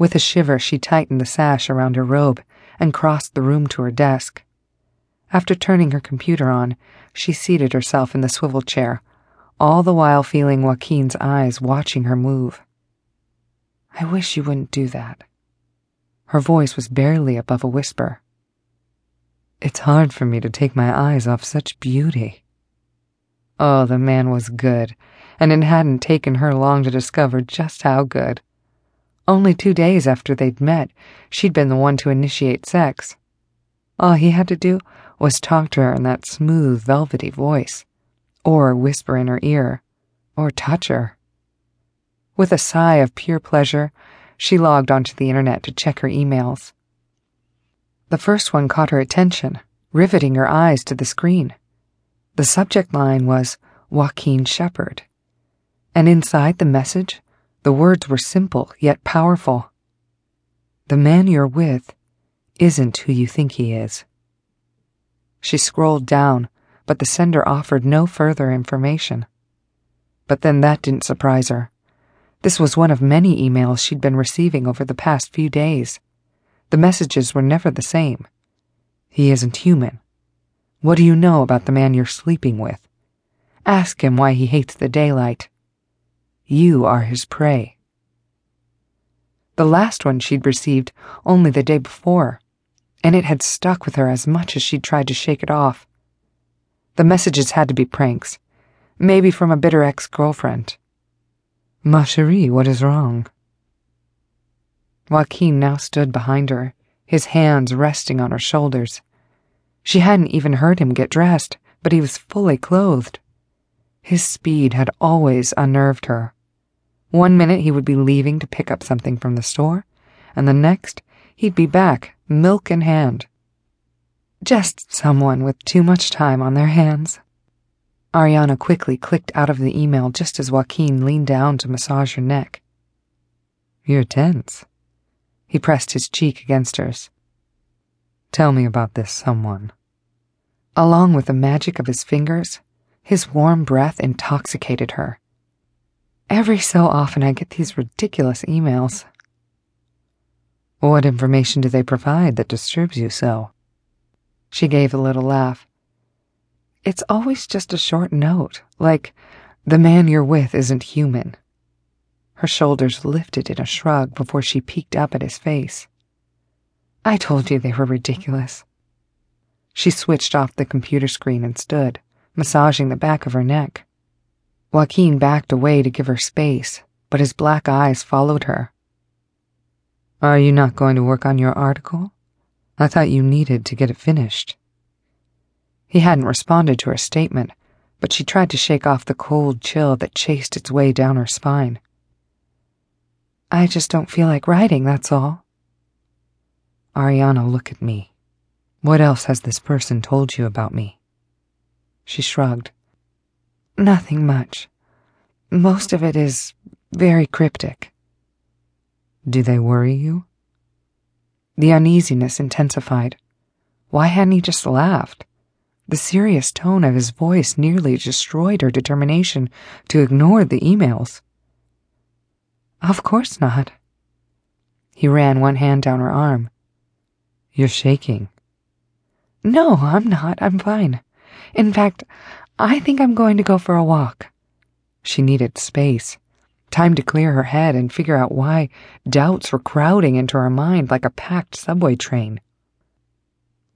With a shiver, she tightened the sash around her robe and crossed the room to her desk. After turning her computer on, she seated herself in the swivel chair, all the while feeling Joaquin's eyes watching her move. I wish you wouldn't do that. Her voice was barely above a whisper. It's hard for me to take my eyes off such beauty. Oh, the man was good, and it hadn't taken her long to discover just how good. Only two days after they'd met, she'd been the one to initiate sex. All he had to do was talk to her in that smooth, velvety voice, or whisper in her ear, or touch her. With a sigh of pure pleasure, she logged onto the internet to check her emails. The first one caught her attention, riveting her eyes to the screen. The subject line was Joaquin Shepard. And inside the message, the words were simple yet powerful. The man you're with isn't who you think he is. She scrolled down, but the sender offered no further information. But then that didn't surprise her. This was one of many emails she'd been receiving over the past few days. The messages were never the same. He isn't human. What do you know about the man you're sleeping with? Ask him why he hates the daylight. You are his prey. The last one she'd received only the day before, and it had stuck with her as much as she'd tried to shake it off. The messages had to be pranks, maybe from a bitter ex girlfriend. Ma chérie, what is wrong? Joaquin now stood behind her, his hands resting on her shoulders. She hadn't even heard him get dressed, but he was fully clothed. His speed had always unnerved her. One minute he would be leaving to pick up something from the store, and the next he'd be back, milk in hand. Just someone with too much time on their hands. Ariana quickly clicked out of the email just as Joaquin leaned down to massage her neck. You're tense. He pressed his cheek against hers. Tell me about this someone. Along with the magic of his fingers, his warm breath intoxicated her. Every so often I get these ridiculous emails. What information do they provide that disturbs you so? She gave a little laugh. It's always just a short note, like, the man you're with isn't human. Her shoulders lifted in a shrug before she peeked up at his face. I told you they were ridiculous. She switched off the computer screen and stood, massaging the back of her neck. Joaquin backed away to give her space, but his black eyes followed her. Are you not going to work on your article? I thought you needed to get it finished. He hadn't responded to her statement, but she tried to shake off the cold chill that chased its way down her spine. I just don't feel like writing, that's all. Ariana, look at me. What else has this person told you about me? She shrugged. Nothing much. Most of it is very cryptic. Do they worry you? The uneasiness intensified. Why hadn't he just laughed? The serious tone of his voice nearly destroyed her determination to ignore the emails. Of course not. He ran one hand down her arm. You're shaking. No, I'm not. I'm fine. In fact, I think I'm going to go for a walk. She needed space, time to clear her head and figure out why doubts were crowding into her mind like a packed subway train.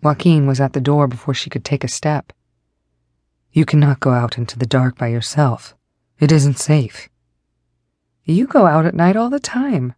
Joaquin was at the door before she could take a step. You cannot go out into the dark by yourself. It isn't safe. You go out at night all the time.